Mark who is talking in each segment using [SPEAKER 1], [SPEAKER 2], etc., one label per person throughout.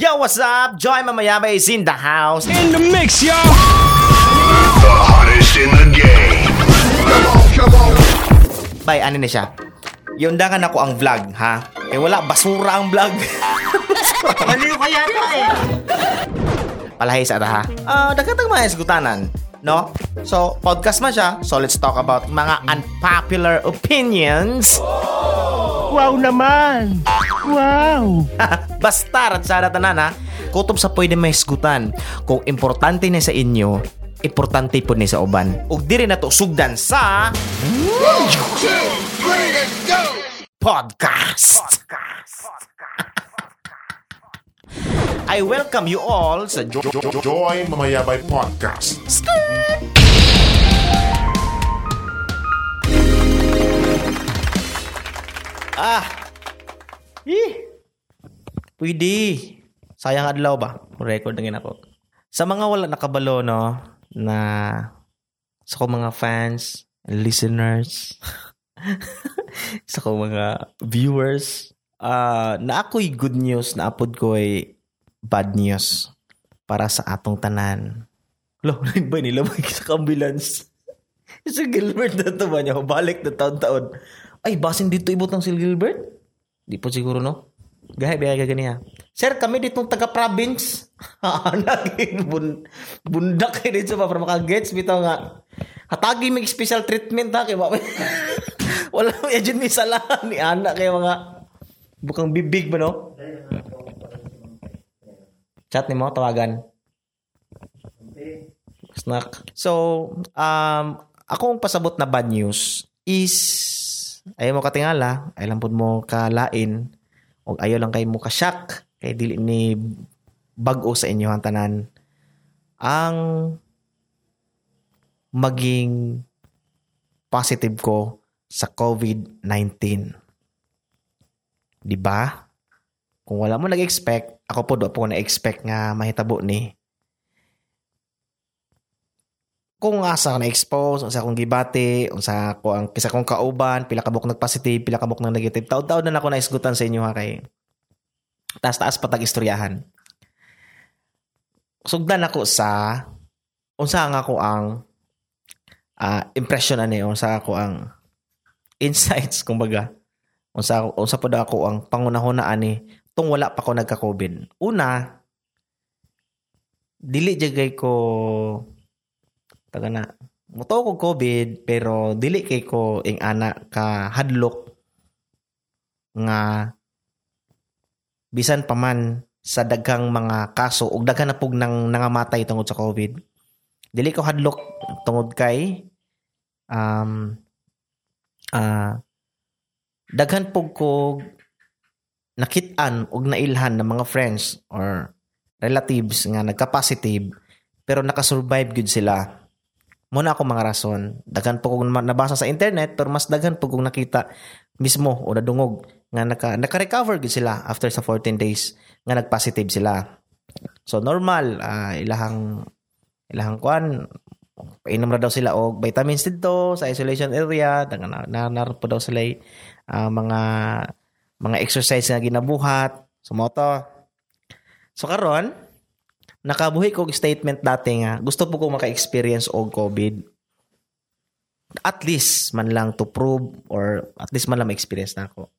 [SPEAKER 1] Yo, what's up? Joy Mamayabay is in the house.
[SPEAKER 2] In the mix, y'all.
[SPEAKER 3] The hottest in the game. Come on, come on.
[SPEAKER 1] Bay, ano na siya? Yundangan ako ang vlog, ha? Eh wala, basura ang vlog.
[SPEAKER 4] Maliw ka yata eh.
[SPEAKER 1] Palahay sa ha? Ah, dagatang mga isgutanan, no? So, podcast man siya. So, let's talk about mga unpopular opinions.
[SPEAKER 2] Wow naman. Wow.
[SPEAKER 1] Basta at sa tanan ha, kutob sa pwede may isgutan. Kung importante na sa inyo, importante po ni sa uban. Ug diri na to sugdan sa podcast. I welcome you all sa Jo- Jo- Jo-
[SPEAKER 3] Joy Mamayabay Podcast.
[SPEAKER 1] Ah. Eh. Pwede. Sayang adlaw ba? Record na ako. Sa mga wala nakabalo, no, na sa ko mga fans, listeners, sa ko mga viewers, ah na ako'y good news, na apod ko'y bad news para sa atong tanan. Lo, ba nila sa ambulance? si Gilbert na to ba niya? Balik na taon-taon. Ay, basin dito ibutang si Gilbert? Di po siguro, no? Gahay, biya ka ganiya. Sir, kami ditong taga-province. Ah, Naging bun bundak kayo dito ba para makagets. Bitaw nga. Hatagi may special treatment ha. Mami. Wala mo yan may salahan ni Ana. Kaya mga bukang bibig ba, no? Chat ni mo, tawagan. Snack. So, um, akong pasabot na bad news is ayaw mo katingala, ayaw lang po mo kalain, o ayaw lang kayo mo ka-shock, kay dili ni bag-o sa inyo ang tanan. Ang maging positive ko sa COVID-19. Di ba? Kung wala mo nag-expect, ako po do po na-expect nga mahitabo ni kung asa ka na-expose, unsa akong gibati, unsa ako ang kisa kong kauban, pila kabok nag-positive, pila kabok nag negative. Taod-taod na ako naisgutan sa inyo ha kay taas-taas patag istoryahan. Sugdan ako sa unsa nga ako ang ah, impression ani, unsa ako ang insights kumbaga. Unsa unsa pod ako ang pangunahon na ani tung wala pa ko nagka-COVID. Una, dili jagay ko taga na muto ko COVID pero dili kay ko ing ana ka hadlok nga bisan pa man sa daghang mga kaso ug daghan na pug nang nangamatay tungod sa COVID. Dili ko hadlok tungod kay um ah daghan pug ko nakit-an ug nailhan ng mga friends or relatives nga nagka-positive pero nakasurvive gud sila muna ako mga rason. Daghan po kong nabasa sa internet pero mas daghan po kong nakita mismo o nadungog nga naka, naka-recover sila after sa 14 days nga nag-positive sila. So normal ah, ilahang ilahang kwan painom ra daw sila og vitamins dito sa isolation area daga na, na, po daw sila ah, mga mga exercise nga ginabuhat sumoto so karon nakabuhi ko og statement dati nga gusto po ko maka-experience og COVID. At least man lang to prove or at least man lang ma-experience na ako.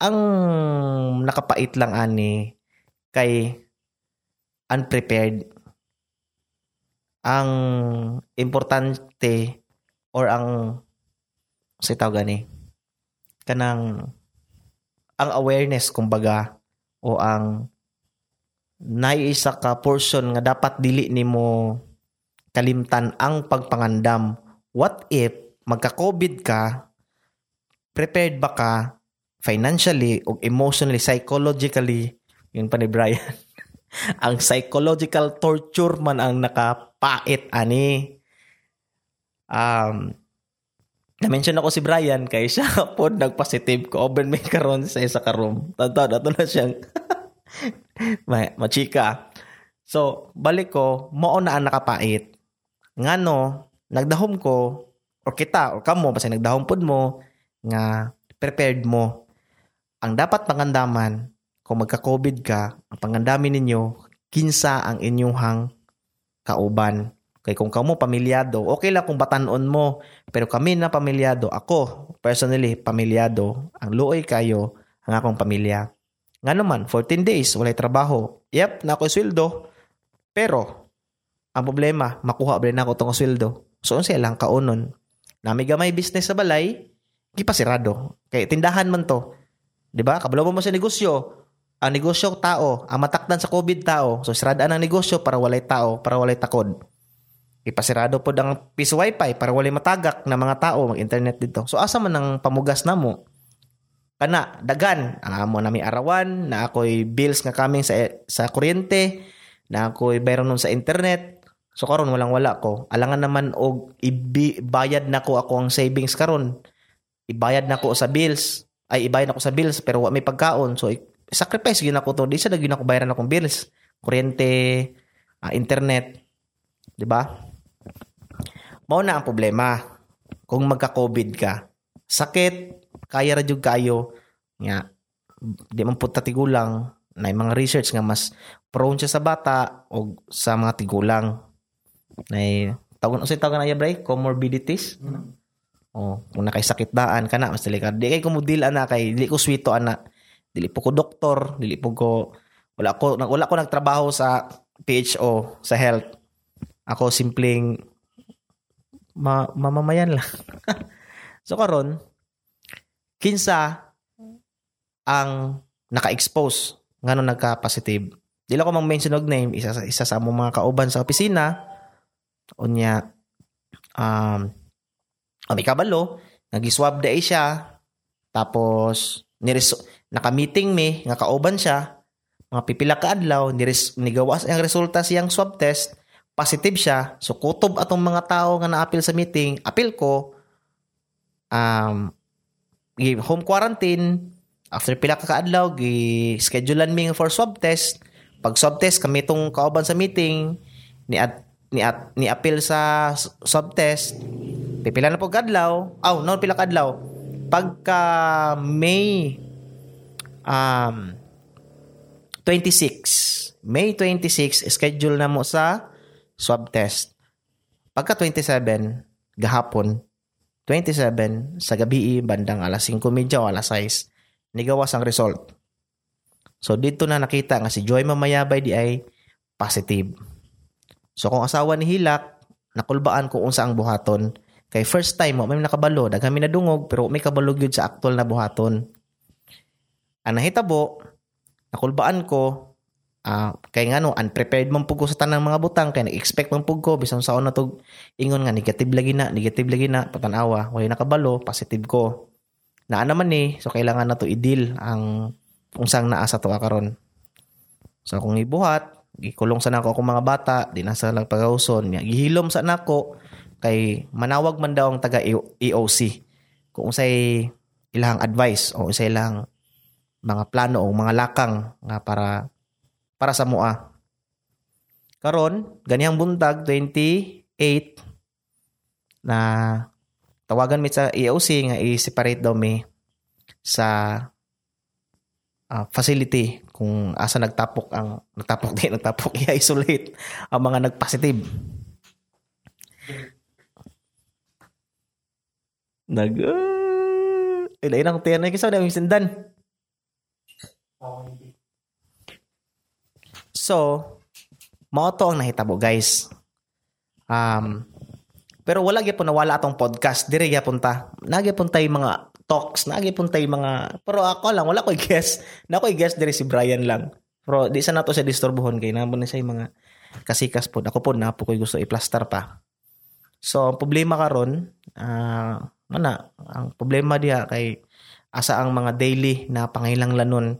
[SPEAKER 1] Ang nakapait lang ani kay unprepared. Ang importante or ang sa tawag gani kanang ang awareness kumbaga o ang naisa ka portion nga dapat dili nimo kalimtan ang pagpangandam. What if magka-covid ka prepared ba ka financially o emotionally psychologically? Yun pa ni Brian. Ang psychological torture man ang nakapait ani. Um na-mention ako si Brian kay siya po nag-positive ko open may karon sa isa ka room. Tanto ato na siyang ma machika so balik ko mao na ang nakapait ngano nagdahom ko or kita or kamo basta nagdahom pod mo nga prepared mo ang dapat pangandaman kung magka-COVID ka, ang pangandami ninyo, kinsa ang inyong hang kauban. Kay kung kamo pamilyado, okay lang kung batanon mo. Pero kami na pamilyado, ako personally pamilyado, ang luoy kayo, ang akong pamilya. Nga naman, 14 days, walay trabaho. Yep, na ako sweldo. Pero, ang problema, makuha ba rin ako itong sweldo. So, unsa lang kaunon. Nami gamay business sa balay, di pa sirado. Kay tindahan man to. 'Di ba? Kabalo mo sa negosyo. Ang negosyo tao, ang matakdan sa COVID tao. So siradaan ang negosyo para walay tao, para walay takod. Ipasirado po ang piso wifi para walay matagak na mga tao mag-internet dito. So asa man ang pamugas namo? Kana dagan amo nami arawan na ako'y bills nga kaming sa sa kuryente, na ako'y bayron sa internet. So karon walang wala ko. Alangan naman og ibayad na ko ako ang savings karon. Ibayad na ko sa bills. Ay ibayad na ko sa bills pero wa may pagkaon. So sacrifice gyud ako to. Di sa gyud ako bayaran akong bills. Kuryente, ah, internet, 'di ba? Mao na ang problema. Kung magka-COVID ka, sakit, kaya ra jud kayo. Nga di man pud tigulang. Na mga research nga mas prone siya sa bata o sa mga tigulang. Na tawag usay tawag na iya bray? Comorbidities? Oh kung nakay sakit daan kana mas delikado di kay kumudil ana kay dili ko swito ana. Dili po ko doktor dili po ko wala ko wala ko nagtrabaho sa PHO sa health. Ako simpleng ma, mamamayan lang. So karon kinsa ang naka-expose ngano nagka-positive? Dili ko mang mention og name isa sa isa sa among mga kauban sa opisina. Unya um may kabalo nagi-swab day siya tapos nires naka-meeting mi nga kauban siya mga pipila ka adlaw nires nigawas ang resulta siyang swab test positive siya. So kutob atong mga tao nga naapil sa meeting apil ko um gi home quarantine after pila ka kaadlaw gi schedulean mi for swab test. Pag swab test kami tong kauban sa meeting ni at ni at ni apil sa swab test. Pipila na po kadlaw aw no pila kadlaw pagka May um 26 May 26 schedule na mo sa swab test. Pagka 27 gahapon 27 sa gabi bandang alas 5:30 o alas 6 nigawas ang result so dito na nakita nga si Joy Mamayabay di ay positive So kung asawa ni Hilak, nakulbaan ko unsa ang buhaton. Kay first time mo, may nakabalo, daghang mi nadungog, pero may kabalo gyud sa actual na buhaton. Ang nahitabo, nakulbaan ko, ah kay nga no, unprepared man pug ko sa tanang mga butang, kay nag-expect man pug ko, bisan sa na to, ingon nga, negative lagi na, negative lagi na, patanawa, way nakabalo, positive ko. Naa naman ni, so kailangan na to i-deal ang kung saan naa sa to karon. So kung ibuhat, gikulong sa nako akong mga bata, di na sa lang pagauson. Nga, gihilom sa nako kay manawag man daw ang taga EOC. Kung usay ilang advice o usay ilang mga plano o mga lakang nga para para sa mua. Karon, ganiyang buntag 28 na tawagan mi sa EOC nga i-separate daw mi sa ah, facility kung asa nagtapok ang nagtapok din nagtapok i-isolate ang mga nagpositive. Nag uh, ilay nang tiyan na kisa dami sindan. So, mao to ang nahitabo guys. Um, pero wala gyapon nawala atong podcast dire gyapon ta. Nagyapon tay mga talks, nagyapon tay mga pero ako lang wala koy guest. Na koy guest dire si Brian lang. Pero di sa nato siya disturbohon kay namo na siya mga kasikas po. Ako po na po koy gusto i-plaster pa. So, ang problema karon, ah, mana, ang problema diha kay asa ang mga daily na pangailanganon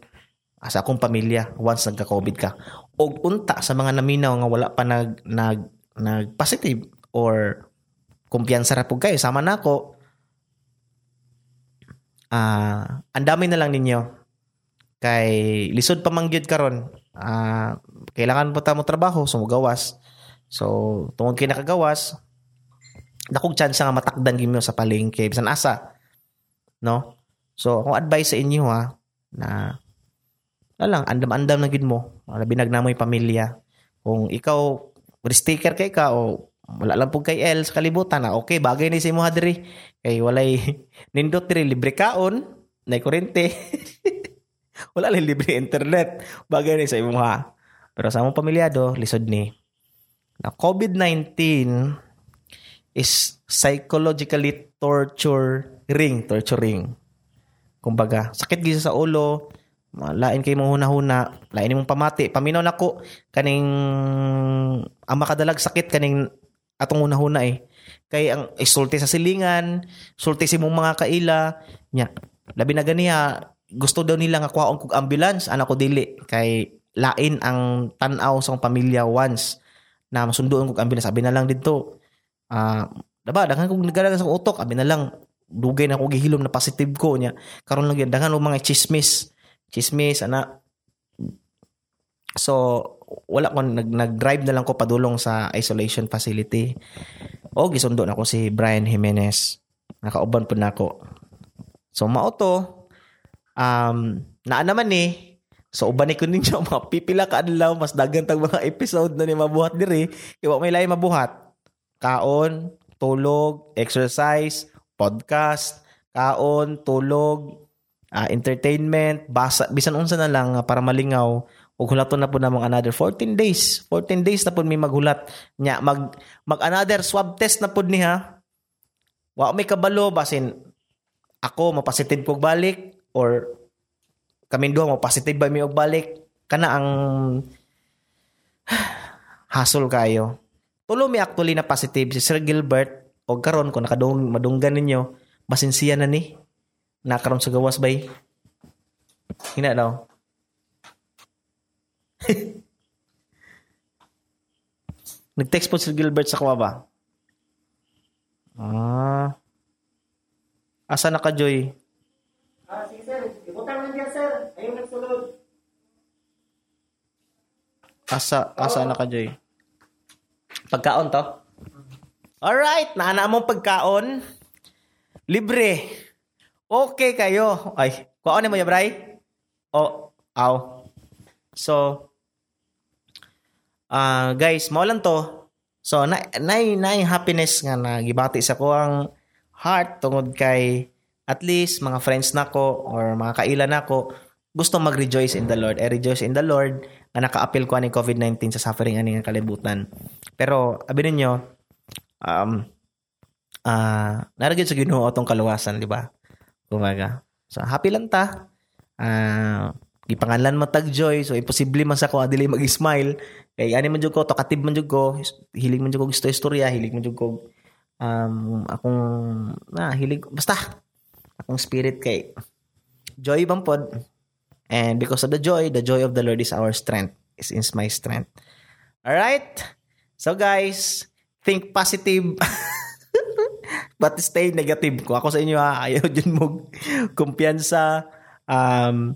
[SPEAKER 1] asa akong pamilya once nagka-COVID ka. Og unta sa mga naminaw nga wala pa nag nag nag positive or kumpiyansa ra pug kayo sama nako. Ah, ang dami na lang ninyo. Kay lisod pa mangyud karon. Ah, kailangan po ta mo trabaho so gawas. So tungod kay nakagawas, dakog chance nga matakdan gyud mo sa palengke bisan asa. No? So, akong advice sa inyo ha na na lang, andam-andam na gid mo. Labi nagnamoy pamilya. Kung ikaw, sticker kay ka o wala lang po kay L sa kalibutan na okay, bagay ni si mo hadiri. Kay walay nindot diri libre kaon, na kurente. wala lang libre internet. Bagay ni sa imong ha. Pero sa among pamilyado, lisod ni. Na COVID-19 is psychologically torturing, torturing. Kumbaga, sakit gisa sa ulo, lain kay mong huna-huna, lain mong pamati. Paminaw nako. Kaning ang makadalag sakit kaning atong huna-huna eh. Kay ang isulti sa silingan, sulti si mong mga kaila, nya. Labi na ganiya, gusto daw nila nga kuhaon kog ambulance, anak ko dili. Kay lain ang tanaw sa pamilya once na masunduan kog ambulance. Sabi na lang dito. Ah diba daghan kog nagadagan sa utok. Abi na lang. Dugay na ko gihilom. Na positive ko nya. Karon lang gyud daghan mga chismis chismis ana so wala ko nag nag-drive na lang ko padulong sa isolation facility. O gisundo na ko si Brian Jimenez. Nakauban po na ako. So mao to. Um naa naman eh So uban ni ko ninyo mga pipila ka adlaw mas daghan tag mga episode na ni mabuhat diri. Kay wa may lain mabuhat. Kaon, tulog, exercise, podcast, kaon, tulog, ah, entertainment, basa bisan unsa na lang ah, para malingaw ug hulaton na po namang another 14 days. 14 days na po may maghulat nya mag mag another swab test na pud niha. Wa may kabalo basin ako mapositive kog balik or kami duha mo positive ba mi og balik kana ang hassle kayo tulo mi actually na positive si Sir Gilbert o karon ko nakadung madunggan ninyo basin siya na ni nakaron sa gawas bay hina daw Nag-text po si Gilbert sa kuwa ba? Ah. Asa na ka, Joy?
[SPEAKER 4] Ah, sige sir. Ibutang lang dyan sir. Ayun nagsunod.
[SPEAKER 1] Asa, asa na ka, Joy? Pagkaon to? Alright, naana mong pagkaon. Libre. Okay kayo. Ay, kuhaan mo ya, Bray? O, aw. So, ah guys, mo lang to. So, na, na, na happiness nga na gibati sa ko ang heart tungod kay at least mga friends nako or mga kaila nako gusto mag-rejoice in the Lord. I rejoice in the Lord nga naka-appeal ko ani COVID-19 sa suffering ani nga kalibutan. Pero abi ninyo um ah naragid sa Ginoo atong kaluwasan, di ba? Kumaga. So happy lang ta. Ah gipanganlan mo tag joy. So imposible man sa ko adili mag-smile. Kay ani man jud ko talkative man jud ko. Hilig man jud ko gusto istorya hilig man jud ko um akong na hilig basta akong spirit kay joy bang pod. And because of the joy the joy of the Lord is our strength. Is is my strength. All right so guys think positive but stay negative ko ako sa inyo ha ayaw dyan mo kumpiyansa um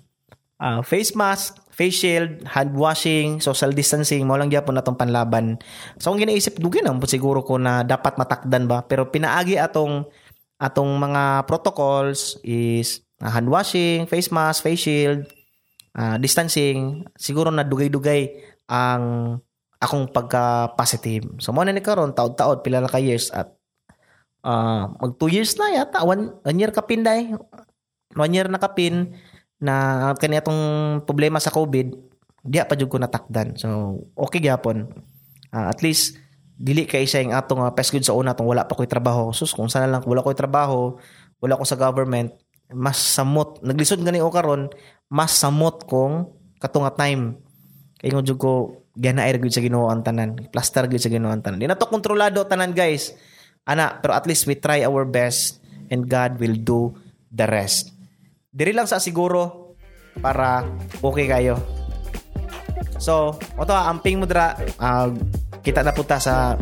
[SPEAKER 1] uh, face mask face shield, hand washing, social distancing, mo lang gyapon natong panlaban. So, ang ginaisip, dugin ang siguro ko na dapat matakdan ba. Pero pinaagi atong atong mga protocols is uh, hand washing, face mask, face shield, uh, distancing, siguro na dugay-dugay ang akong pagka-positive. So, mo na ni karon taod-taod, pila na ka years at uh, mag 2 years na yata, one, one year kapin day. One year na kapin na kani atong problema sa COVID, diha pa jud ko natakdan. So, okay gyapon. Uh, at least dili kay siya yung atong uh, pesgud sa una atong wala pa ko'y trabaho. Sus, kung sana lang wala ko'y trabaho, wala ko sa government, mas samot. Naglisod gani o karon, mas samot kung katunga time. Kay ngo jud ko ganaay gyud sa Ginoo ang tanan. Plaster gyud sa Ginoo ang tanan. Di na to kontrolado tanan, guys. Ana, pero at least we try our best and God will do the rest. Diri lang sa siguro para okay kayo. So, oto ah, amping mo dra uh, ah, kita na puta sa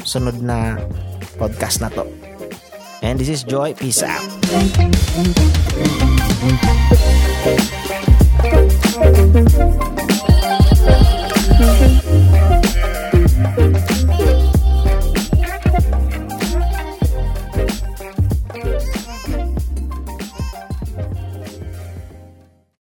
[SPEAKER 1] sunod na podcast na to. And this is Joy. Peace out.